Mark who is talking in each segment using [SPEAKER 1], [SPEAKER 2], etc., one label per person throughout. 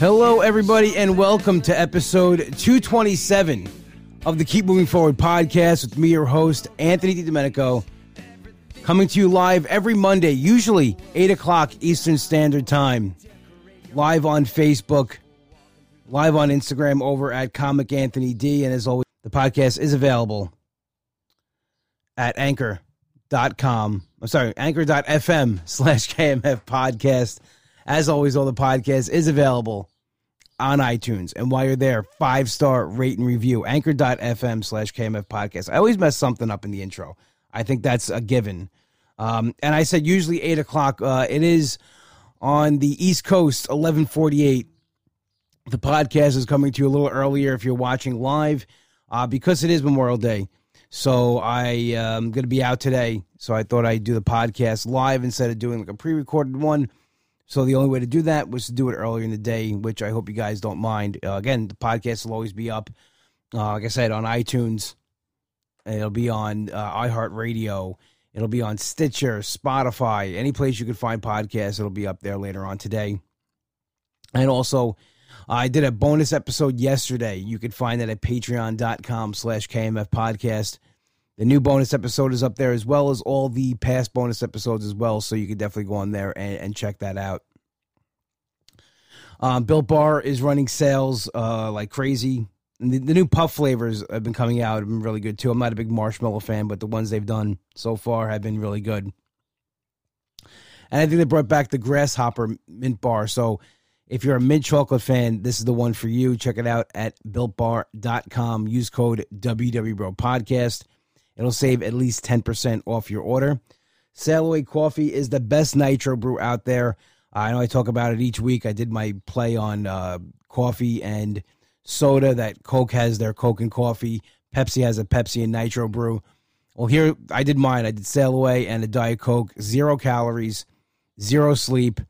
[SPEAKER 1] Hello, everybody, and welcome to episode 227 of the Keep Moving Forward podcast with me, your host, Anthony DiDomenico, coming to you live every Monday, usually 8 o'clock Eastern Standard Time, live on Facebook, live on Instagram over at Comic Anthony D. And as always, the podcast is available at anchor.com. I'm sorry, anchor.fm slash KMF podcast. As always, all the podcast is available on iTunes. And while you're there, five star rate and review. Anchor.fm slash KMF podcast. I always mess something up in the intro. I think that's a given. Um, and I said usually eight o'clock. Uh, it is on the East Coast, eleven forty eight. The podcast is coming to you a little earlier if you're watching live, uh, because it is Memorial Day. So I am um, going to be out today. So I thought I'd do the podcast live instead of doing like a pre-recorded one. So the only way to do that was to do it earlier in the day, which I hope you guys don't mind. Uh, again, the podcast will always be up, uh, like I said, on iTunes. It'll be on uh, iHeartRadio. It'll be on Stitcher, Spotify, any place you can find podcasts. It'll be up there later on today. And also, I did a bonus episode yesterday. You can find that at patreon.com slash KMF podcast. The new bonus episode is up there as well as all the past bonus episodes as well. So you can definitely go on there and, and check that out. Um, Built Bar is running sales uh, like crazy. The, the, new puff flavors have been coming out have been really good too. I'm not a big marshmallow fan, but the ones they've done so far have been really good. And I think they brought back the grasshopper mint bar. So if you're a mint chocolate fan, this is the one for you. Check it out at builtbar.com. Use code WWBro podcast. It'll save at least 10% off your order. Sail Away Coffee is the best nitro brew out there. I know I talk about it each week. I did my play on uh, coffee and soda that Coke has their Coke and coffee. Pepsi has a Pepsi and nitro brew. Well, here I did mine. I did Sail Away and a Diet Coke. Zero calories, zero sleep.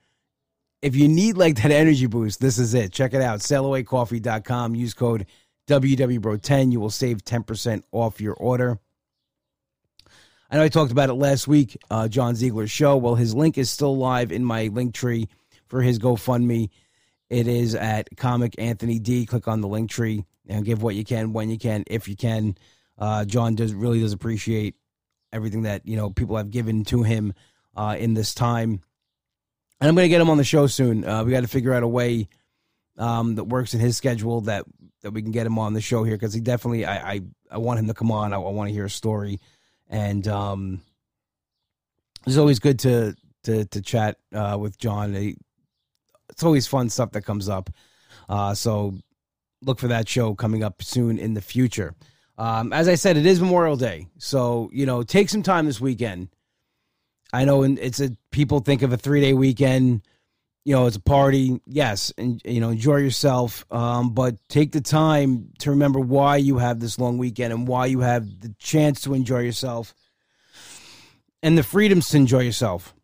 [SPEAKER 1] If you need like that energy boost, this is it. Check it out. SailAwayCoffee.com. Use code WWBro10. You will save 10% off your order. I know I talked about it last week, uh, John Ziegler's show. Well, his link is still live in my link tree for his GoFundMe. It is at Comic Anthony D. Click on the link tree and give what you can when you can, if you can. Uh, John does really does appreciate everything that you know people have given to him uh, in this time, and I'm going to get him on the show soon. Uh, we got to figure out a way um, that works in his schedule that that we can get him on the show here because he definitely I, I, I want him to come on. I, I want to hear a story and um, it's always good to to to chat uh, with John. It's always fun stuff that comes up. Uh, so look for that show coming up soon in the future. Um, as I said, it is Memorial Day, so you know, take some time this weekend. I know it's a people think of a three day weekend. You know, it's a party. Yes, and you know, enjoy yourself. Um, but take the time to remember why you have this long weekend and why you have the chance to enjoy yourself and the freedoms to enjoy yourself.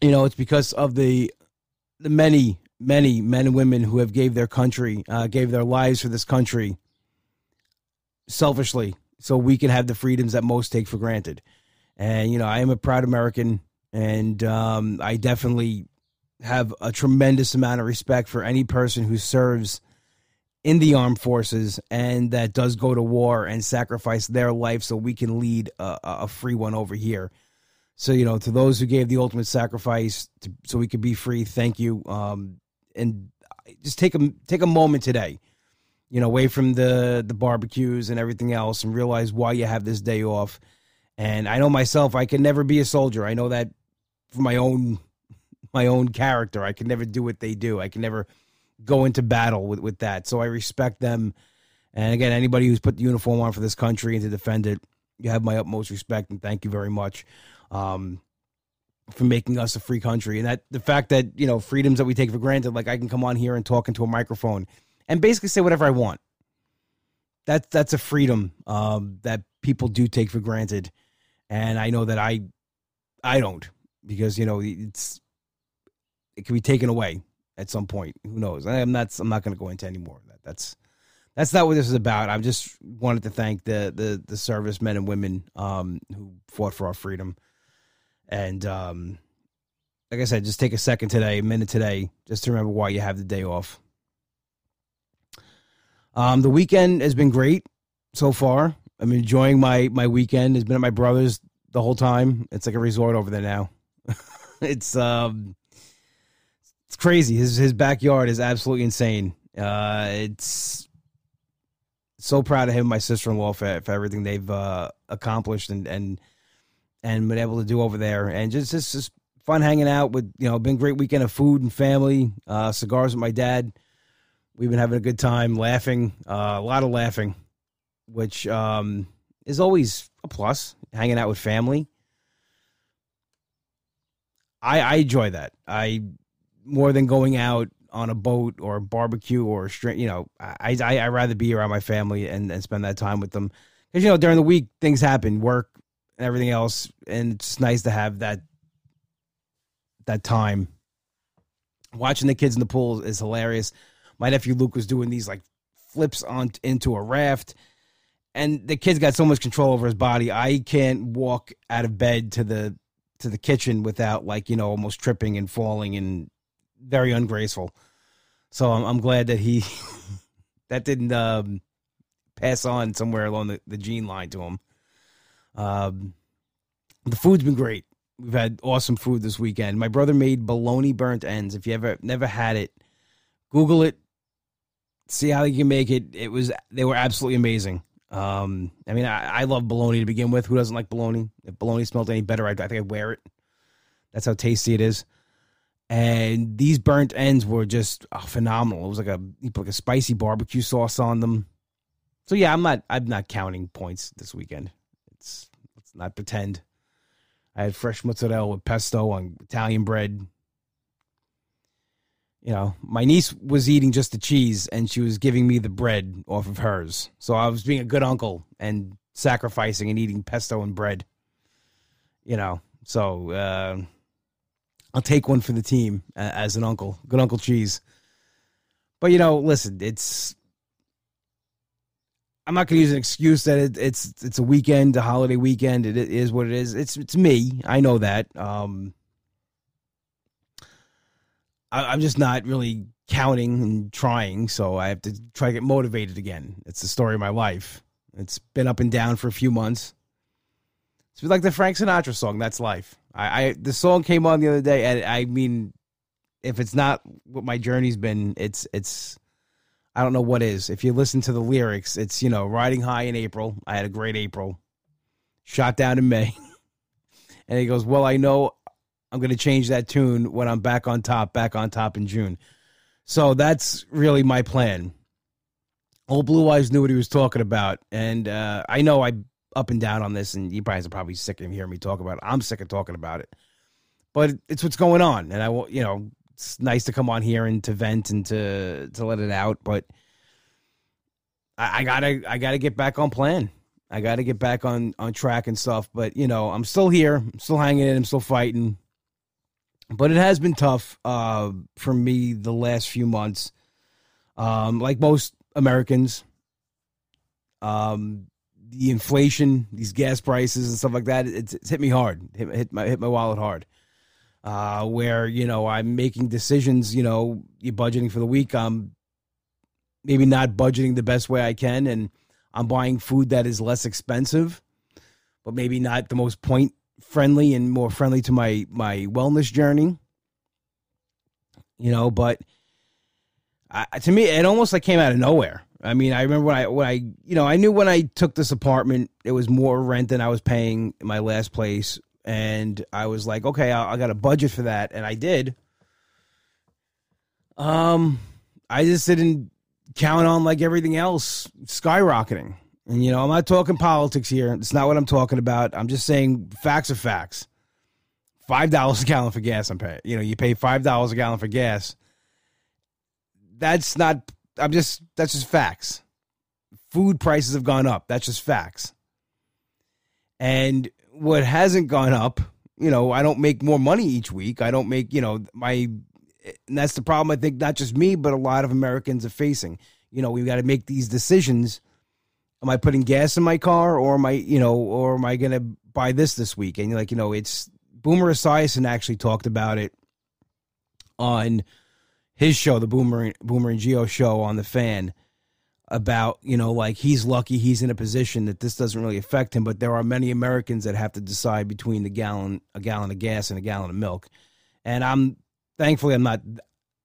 [SPEAKER 1] You know, it's because of the the many, many men and women who have gave their country, uh, gave their lives for this country, selfishly, so we can have the freedoms that most take for granted. And you know, I am a proud American, and um, I definitely have a tremendous amount of respect for any person who serves in the armed forces and that does go to war and sacrifice their life so we can lead a, a free one over here. So you know, to those who gave the ultimate sacrifice to, so we could be free, thank you. Um, and just take a take a moment today, you know, away from the the barbecues and everything else, and realize why you have this day off. And I know myself, I can never be a soldier. I know that from my own my own character. I can never do what they do. I can never go into battle with, with that. So I respect them. And again, anybody who's put the uniform on for this country and to defend it, you have my utmost respect and thank you very much um, for making us a free country. And that the fact that, you know, freedoms that we take for granted, like I can come on here and talk into a microphone and basically say whatever I want. That, that's a freedom um, that people do take for granted. And I know that I I don't because, you know, it's it can be taken away at some point. Who knows? I'm not. I'm not going to go into any more of that. That's that's not what this is about. I just wanted to thank the the the servicemen and women um, who fought for our freedom, and um, like I said, just take a second today, a minute today, just to remember why you have the day off. Um, the weekend has been great so far. I'm enjoying my my weekend. It's been at my brother's the whole time. It's like a resort over there now. it's um, it's crazy. His his backyard is absolutely insane. Uh, it's so proud of him, my sister in law, for, for everything they've uh, accomplished and and and been able to do over there, and just just just fun hanging out with you know. Been great weekend of food and family, uh, cigars with my dad. We've been having a good time, laughing, uh, a lot of laughing, which um, is always a plus. Hanging out with family, I, I enjoy that. I more than going out on a boat or a barbecue or a you know, I I I rather be around my family and, and spend that time with them because you know during the week things happen, work and everything else, and it's nice to have that that time. Watching the kids in the pool is hilarious. My nephew Luke was doing these like flips on into a raft, and the kid's got so much control over his body. I can't walk out of bed to the to the kitchen without like you know almost tripping and falling and very ungraceful. So I'm, I'm glad that he that didn't um, pass on somewhere along the, the gene line to him. Um, the food's been great. We've had awesome food this weekend. My brother made bologna burnt ends. If you ever never had it, Google it. See how you can make it. It was they were absolutely amazing. Um, I mean, I, I love bologna to begin with. Who doesn't like bologna? If bologna smelled any better, I'd, I think I'd wear it. That's how tasty it is. And these burnt ends were just oh, phenomenal. It was like a put like a spicy barbecue sauce on them. So yeah, I'm not I'm not counting points this weekend. It's let's not pretend. I had fresh mozzarella with pesto on Italian bread. You know, my niece was eating just the cheese and she was giving me the bread off of hers. So I was being a good uncle and sacrificing and eating pesto and bread. You know, so uh, I'll take one for the team as an uncle, good Uncle Cheese. But you know, listen, it's I'm not going to use an excuse that it, it's it's a weekend, a holiday weekend. It, it is what it is. It's it's me. I know that. Um, I, I'm just not really counting and trying, so I have to try to get motivated again. It's the story of my life. It's been up and down for a few months. It's like the Frank Sinatra song. That's life. I, I the song came on the other day, and I mean, if it's not what my journey's been, it's it's I don't know what is. If you listen to the lyrics, it's, you know, riding high in April. I had a great April. Shot down in May. and he goes, Well, I know I'm going to change that tune when I'm back on top, back on top in June. So that's really my plan. Old Blue Eyes knew what he was talking about. And uh, I know I up and down on this, and you guys are probably sick of hearing me talk about it. I'm sick of talking about it. But it's what's going on. And I, you know, it's nice to come on here and to vent and to to let it out, but I, I gotta I gotta get back on plan. I got to get back on on track and stuff. But you know, I'm still here. I'm still hanging in. I'm still fighting. But it has been tough uh, for me the last few months. Um, like most Americans, um, the inflation, these gas prices and stuff like that, it's, it's hit me hard. Hit, hit my hit my wallet hard uh, where you know I'm making decisions. You know, you're budgeting for the week. I'm maybe not budgeting the best way I can, and I'm buying food that is less expensive, but maybe not the most point friendly and more friendly to my my wellness journey. You know, but I, to me, it almost like came out of nowhere. I mean, I remember when I when I you know I knew when I took this apartment, it was more rent than I was paying in my last place and I was like, okay, I, I got a budget for that, and I did. Um, I just didn't count on like everything else skyrocketing. And you know, I'm not talking politics here. It's not what I'm talking about. I'm just saying facts are facts. Five dollars a gallon for gas. I'm paying. You know, you pay five dollars a gallon for gas. That's not. I'm just. That's just facts. Food prices have gone up. That's just facts. And what hasn't gone up, you know, I don't make more money each week. I don't make, you know, my and that's the problem I think not just me, but a lot of Americans are facing. You know, we've got to make these decisions. Am I putting gas in my car or am I, you know, or am I going to buy this this week? And like, you know, it's Boomer Esiason actually talked about it on his show, the Boomerang Boomer and Gio show on the fan about, you know, like he's lucky he's in a position that this doesn't really affect him, but there are many Americans that have to decide between the gallon a gallon of gas and a gallon of milk. And I'm thankfully I'm not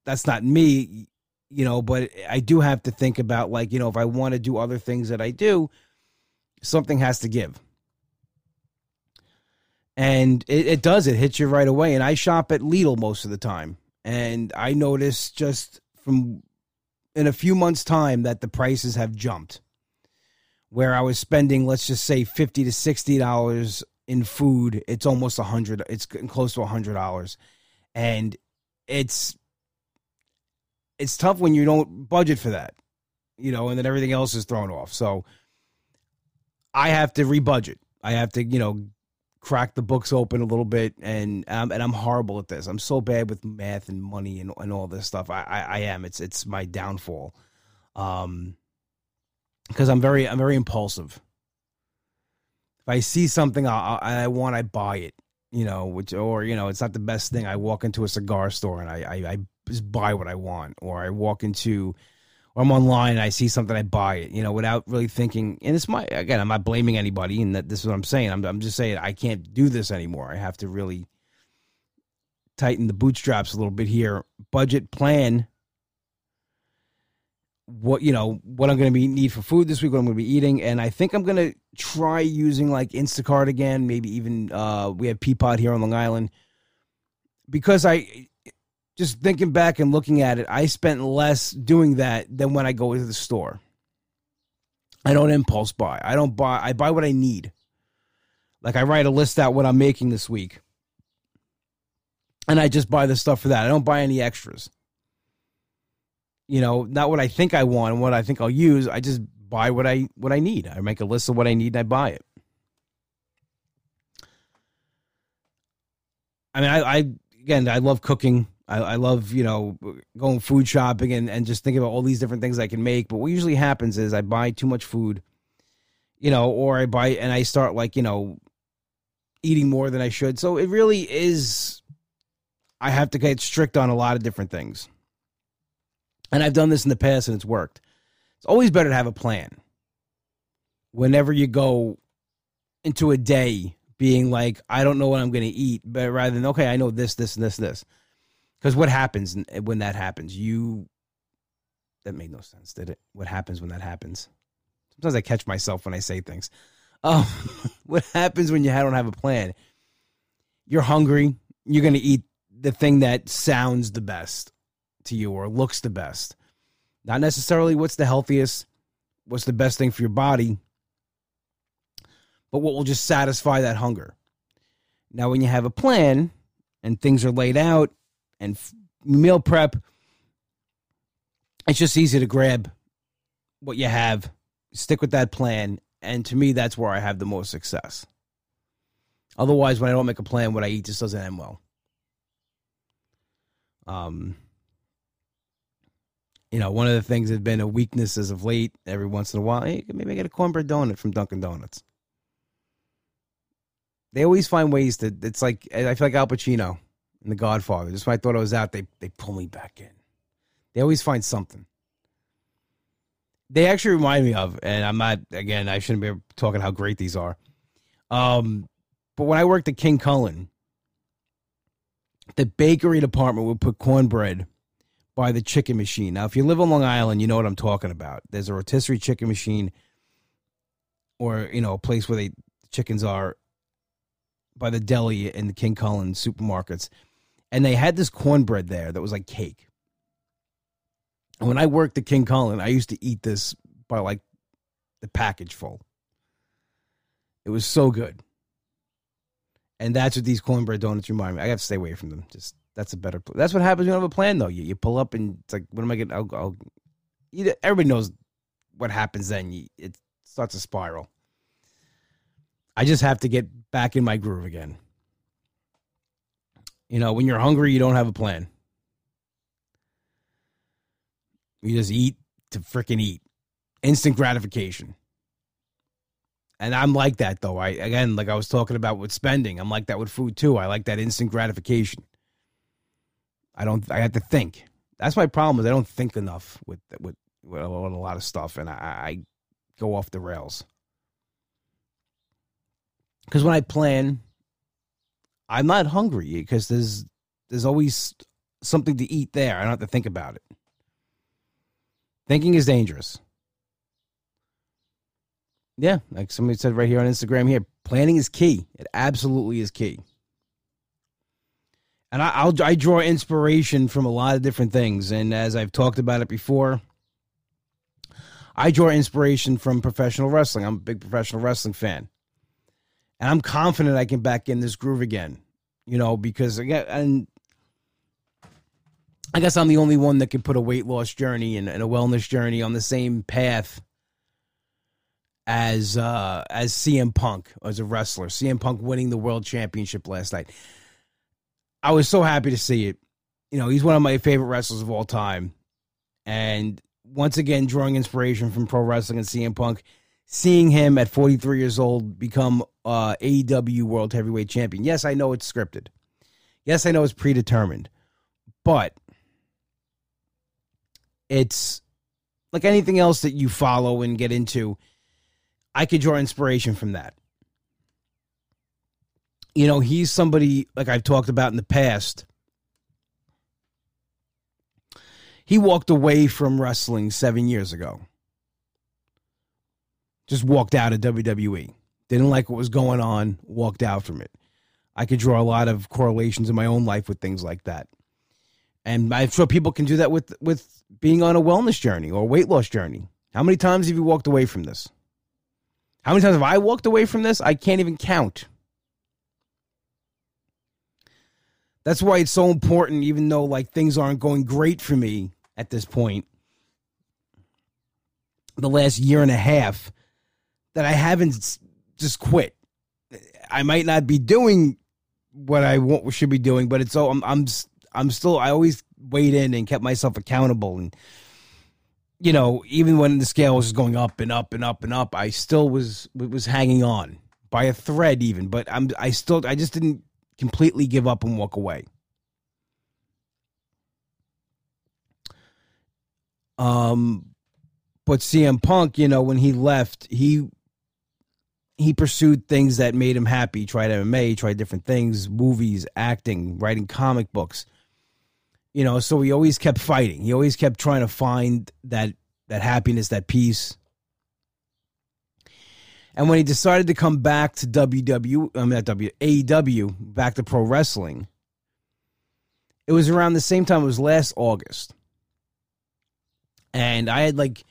[SPEAKER 1] that's not me, you know, but I do have to think about like, you know, if I want to do other things that I do, something has to give. And it, it does, it hits you right away. And I shop at Lidl most of the time. And I noticed just from in a few months' time that the prices have jumped. Where I was spending, let's just say, fifty to sixty dollars in food, it's almost a hundred. It's close to a hundred dollars, and it's it's tough when you don't budget for that, you know, and then everything else is thrown off. So I have to rebudget. I have to, you know, crack the books open a little bit, and um, and I'm horrible at this. I'm so bad with math and money and, and all this stuff. I, I, I am. It's it's my downfall. Um, because I'm very I'm very impulsive. If I see something I, I want, I buy it. You know, which or you know, it's not the best thing. I walk into a cigar store and I I, I just buy what I want, or I walk into or I'm online and I see something, I buy it, you know, without really thinking. And it's my again, I'm not blaming anybody, and that this is what I'm saying. I'm I'm just saying I can't do this anymore. I have to really tighten the bootstraps a little bit here. Budget plan. What you know, what I'm going to be need for food this week, what I'm going to be eating, and I think I'm going to try using like Instacart again. Maybe even uh, we have Peapod here on Long Island because I just thinking back and looking at it, I spent less doing that than when I go to the store. I don't impulse buy. I don't buy. I buy what I need. Like I write a list out what I'm making this week, and I just buy the stuff for that. I don't buy any extras. You know, not what I think I want and what I think I'll use. I just buy what I what I need. I make a list of what I need and I buy it. I mean, I, I again, I love cooking. I, I love, you know, going food shopping and, and just thinking about all these different things I can make. But what usually happens is I buy too much food, you know, or I buy and I start like, you know, eating more than I should. So it really is, I have to get strict on a lot of different things. And I've done this in the past and it's worked. It's always better to have a plan. Whenever you go into a day being like, I don't know what I'm going to eat, but rather than, okay, I know this, this, and this, this. Because what happens eh, when that happens? You that made no sense, did it? What happens when that happens? Sometimes I catch myself when I say things. Oh, what happens when you don't have a plan? You're hungry. You're going to eat the thing that sounds the best to you or looks the best. Not necessarily what's the healthiest, what's the best thing for your body, but what will just satisfy that hunger. Now, when you have a plan and things are laid out and f- meal prep, it's just easy to grab what you have, stick with that plan, and to me, that's where I have the most success. Otherwise, when I don't make a plan, what I eat just doesn't end well. Um, you know, one of the things that's been a weakness as of late, every once in a while, hey, maybe I get a cornbread donut from Dunkin' Donuts. They always find ways to. It's like I feel like Al Pacino in The Godfather. Just when I thought I was out, they they pull me back in. They always find something. They actually remind me of, and I'm not again. I shouldn't be talking how great these are. Um, but when I worked at King Kullen, the bakery department would put cornbread by the chicken machine. Now, if you live on Long Island, you know what I'm talking about. There's a rotisserie chicken machine, or you know, a place where they chickens are by the deli in the King Kullen supermarkets and they had this cornbread there that was like cake. And when I worked at King Kullen, I used to eat this by like the package full. It was so good. And that's what these cornbread donuts remind me. I have to stay away from them. Just that's a better. That's what happens when you have a plan, though. You, you pull up and it's like, what am I getting? I'll, I'll, everybody knows what happens then. You, it starts a spiral. I just have to get back in my groove again. You know, when you're hungry, you don't have a plan. You just eat to freaking eat. Instant gratification. And I'm like that though. I again, like I was talking about with spending, I'm like that with food too. I like that instant gratification. I don't. I have to think. That's my problem. Is I don't think enough with with, with a lot of stuff, and I, I go off the rails. Because when I plan, I'm not hungry because there's there's always something to eat there. I don't have to think about it. Thinking is dangerous. Yeah, like somebody said right here on Instagram here, planning is key. It absolutely is key. And I, will I draw inspiration from a lot of different things, and as I've talked about it before, I draw inspiration from professional wrestling. I'm a big professional wrestling fan, and I'm confident I can back in this groove again. You know, because again, and I guess I'm the only one that can put a weight loss journey and, and a wellness journey on the same path as uh, as CM Punk as a wrestler. CM Punk winning the world championship last night. I was so happy to see it. You know, he's one of my favorite wrestlers of all time. And once again, drawing inspiration from pro wrestling and CM Punk, seeing him at 43 years old become uh, AEW World Heavyweight Champion. Yes, I know it's scripted. Yes, I know it's predetermined. But it's like anything else that you follow and get into. I could draw inspiration from that. You know, he's somebody like I've talked about in the past. He walked away from wrestling seven years ago. Just walked out of WWE. Didn't like what was going on, walked out from it. I could draw a lot of correlations in my own life with things like that. And I'm sure people can do that with with being on a wellness journey or weight loss journey. How many times have you walked away from this? How many times have I walked away from this? I can't even count. That's why it's so important, even though like things aren't going great for me at this point, the last year and a half, that I haven't just quit. I might not be doing what I want, should be doing, but it's so I'm I'm I'm still I always weighed in and kept myself accountable and you know even when the scale was going up and up and up and up I still was was hanging on by a thread even but I'm I still I just didn't completely give up and walk away um but CM Punk you know when he left he he pursued things that made him happy. He tried MMA, tried different things, movies, acting, writing comic books. You know, so he always kept fighting. He always kept trying to find that that happiness, that peace. And when he decided to come back to WW, I mean W AEW, back to pro wrestling, it was around the same time. It was last August, and I had like,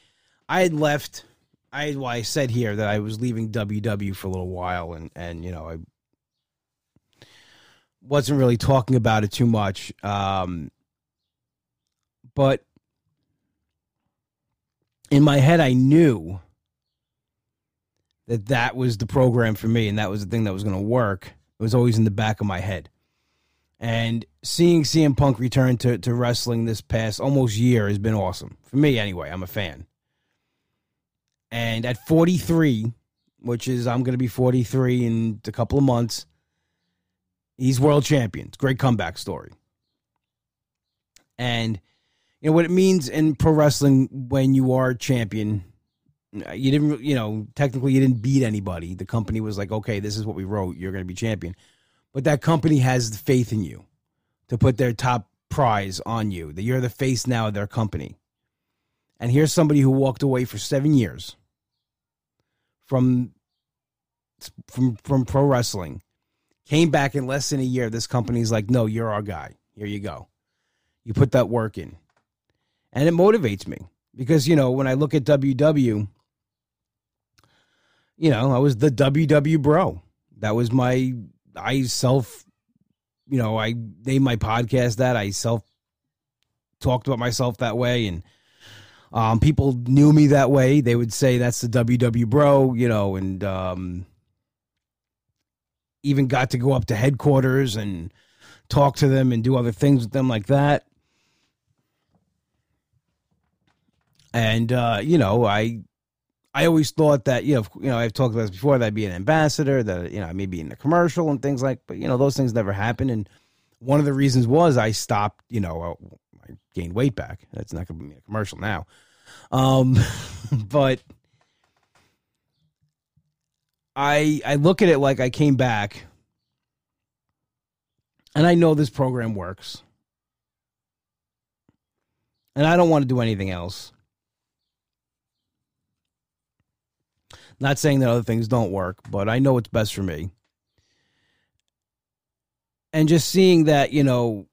[SPEAKER 1] I had left. I well, I said here that I was leaving WW for a little while, and and you know I wasn't really talking about it too much. Um, but in my head, I knew that that was the program for me and that was the thing that was going to work. It was always in the back of my head. And seeing CM Punk return to, to wrestling this past almost year has been awesome. For me, anyway. I'm a fan. And at 43, which is I'm going to be 43 in a couple of months, he's world champion. Great comeback story. And you know what it means in pro wrestling when you are champion. You didn't, you know, technically you didn't beat anybody. The company was like, okay, this is what we wrote. You're going to be champion. But that company has the faith in you to put their top prize on you, that you're the face now of their company. And here's somebody who walked away for seven years from from from pro wrestling, came back in less than a year. This company's like, no, you're our guy. Here you go. You put that work in and it motivates me because you know when I look at WW, you know I was the WW bro. That was my I self, you know I named my podcast that I self talked about myself that way and. Um, people knew me that way. They would say that's the WW bro, you know, and um, even got to go up to headquarters and talk to them and do other things with them like that. And uh, you know, I I always thought that you know, you know, I've talked about this before. That I'd be an ambassador, that you know, I may be in a commercial and things like. But you know, those things never happen. And one of the reasons was I stopped, you know, gained weight back. That's not going to be a commercial now. Um, but I I look at it like I came back and I know this program works. And I don't want to do anything else. Not saying that other things don't work, but I know what's best for me. And just seeing that, you know,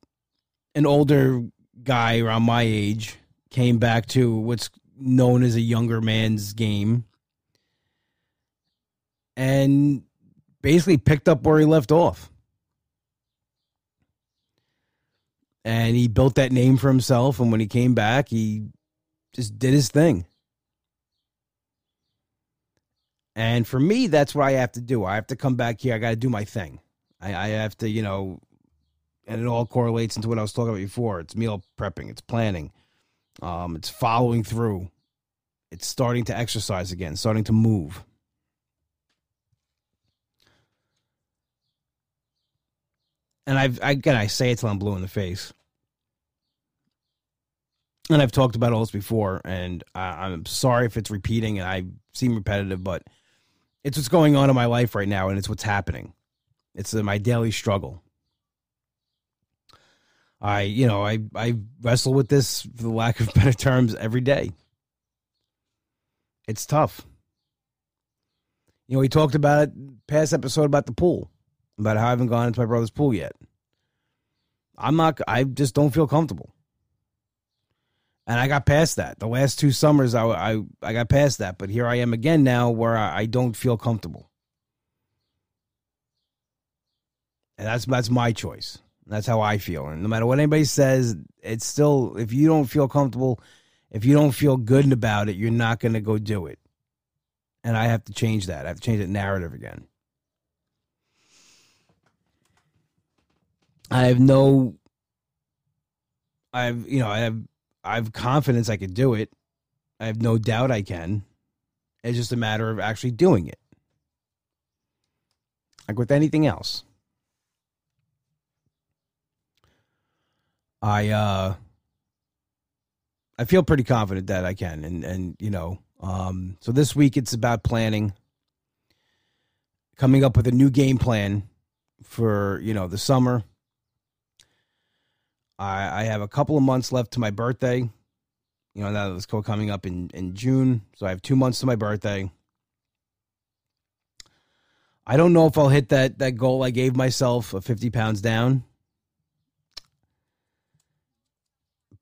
[SPEAKER 1] an older guy around my age came back to what's known as a younger man's game and basically picked up where he left off. And he built that name for himself. And when he came back, he just did his thing. And for me, that's what I have to do. I have to come back here. I got to do my thing. I, I, have to, you know, and it all correlates into what I was talking about before. It's meal prepping, it's planning, um, it's following through, it's starting to exercise again, starting to move. And I've I, again, I say it till I'm blue in the face. And I've talked about all this before, and I, I'm sorry if it's repeating and I seem repetitive, but it's what's going on in my life right now, and it's what's happening. It's uh, my daily struggle. I, you know, I I wrestle with this, for the lack of better terms, every day. It's tough. You know, we talked about it past episode about the pool, about how I haven't gone into my brother's pool yet. I'm not. I just don't feel comfortable, and I got past that. The last two summers, I I, I got past that, but here I am again now, where I, I don't feel comfortable, and that's that's my choice. That's how I feel. And no matter what anybody says, it's still, if you don't feel comfortable, if you don't feel good about it, you're not going to go do it. And I have to change that. I have to change that narrative again. I have no, I have, you know, I have, I have confidence I could do it. I have no doubt I can. It's just a matter of actually doing it. Like with anything else. I uh I feel pretty confident that I can and and you know um so this week it's about planning. Coming up with a new game plan for you know the summer. I I have a couple of months left to my birthday. You know now that's coming up in in June. So I have 2 months to my birthday. I don't know if I'll hit that that goal I gave myself of 50 pounds down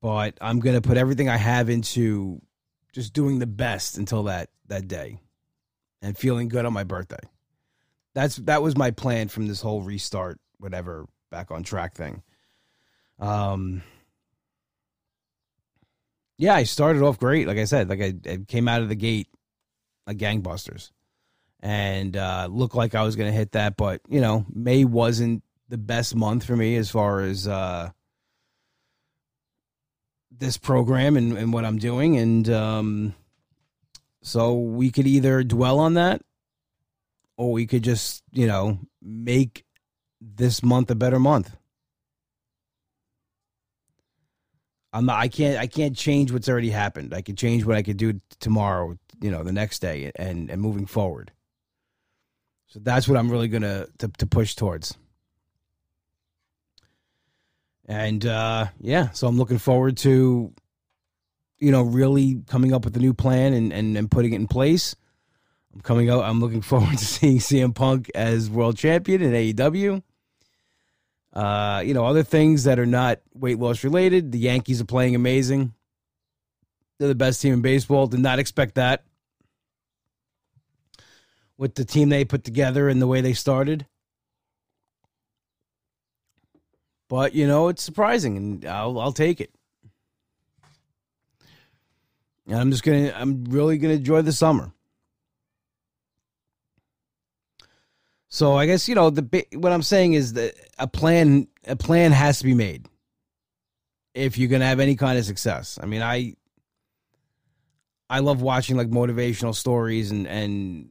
[SPEAKER 1] but I'm to put everything I have into just doing the best until that that day and feeling good on my birthday. That's that was my plan from this whole restart whatever back on track thing. Um Yeah, I started off great like I said, like I, I came out of the gate like gangbusters. And uh looked like I was to hit that, but you know, May wasn't the best month for me as far as uh this program and, and what I'm doing. And um, so we could either dwell on that or we could just, you know, make this month a better month. I'm not, I can't I can't change what's already happened. I can change what I could do tomorrow, you know, the next day and and moving forward. So that's what I'm really gonna to, to push towards. And uh, yeah, so I'm looking forward to, you know, really coming up with a new plan and, and, and putting it in place. I'm coming out. I'm looking forward to seeing CM Punk as world champion in AEW. Uh, you know, other things that are not weight loss related. The Yankees are playing amazing. They're the best team in baseball. Did not expect that with the team they put together and the way they started. But you know, it's surprising, and I'll I'll take it. And I'm just gonna I'm really gonna enjoy the summer. So I guess you know the what I'm saying is that a plan a plan has to be made if you're gonna have any kind of success. I mean, I I love watching like motivational stories and and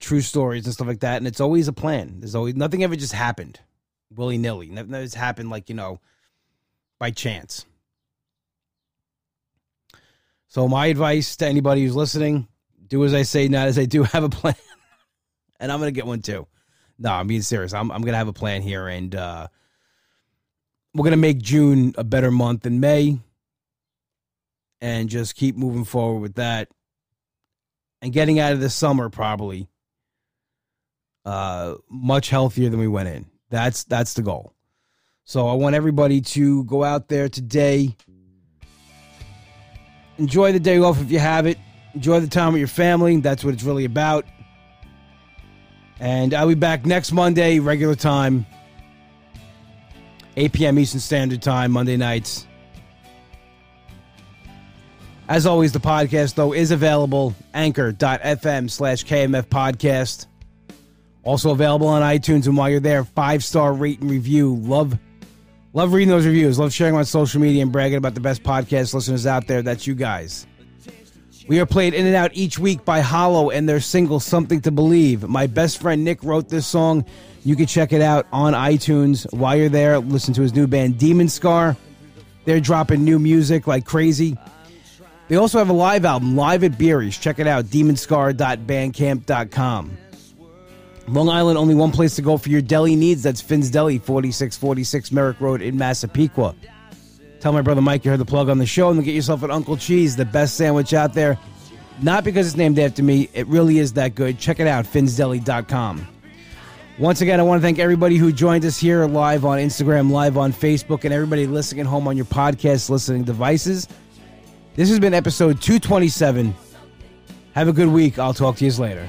[SPEAKER 1] true stories and stuff like that, and it's always a plan. There's always nothing ever just happened willy nilly. Never has happened like, you know, by chance. So, my advice to anybody who's listening do as I say, not as I do. Have a plan. and I'm going to get one too. No, I'm being serious. I'm, I'm going to have a plan here. And uh, we're going to make June a better month than May. And just keep moving forward with that. And getting out of the summer probably uh, much healthier than we went in. That's that's the goal. So I want everybody to go out there today. Enjoy the day off if you have it. Enjoy the time with your family. That's what it's really about. And I'll be back next Monday, regular time, 8 p.m. Eastern Standard Time, Monday nights. As always, the podcast, though, is available anchor.fm slash KMF podcast. Also available on iTunes. And while you're there, five star rate and review. Love, love reading those reviews. Love sharing on social media and bragging about the best podcast listeners out there. That's you guys. We are played in and out each week by Hollow and their single Something to Believe. My best friend Nick wrote this song. You can check it out on iTunes. While you're there, listen to his new band Demon Scar. They're dropping new music like crazy. They also have a live album, Live at Beery's. Check it out, demonscar.bandcamp.com. Long Island, only one place to go for your deli needs. That's Finn's Deli, 4646 Merrick Road in Massapequa. Tell my brother Mike you heard the plug on the show and get yourself an Uncle Cheese, the best sandwich out there. Not because it's named after me, it really is that good. Check it out, finsdeli.com. Once again, I want to thank everybody who joined us here live on Instagram, live on Facebook, and everybody listening at home on your podcast listening devices. This has been episode 227. Have a good week. I'll talk to you later.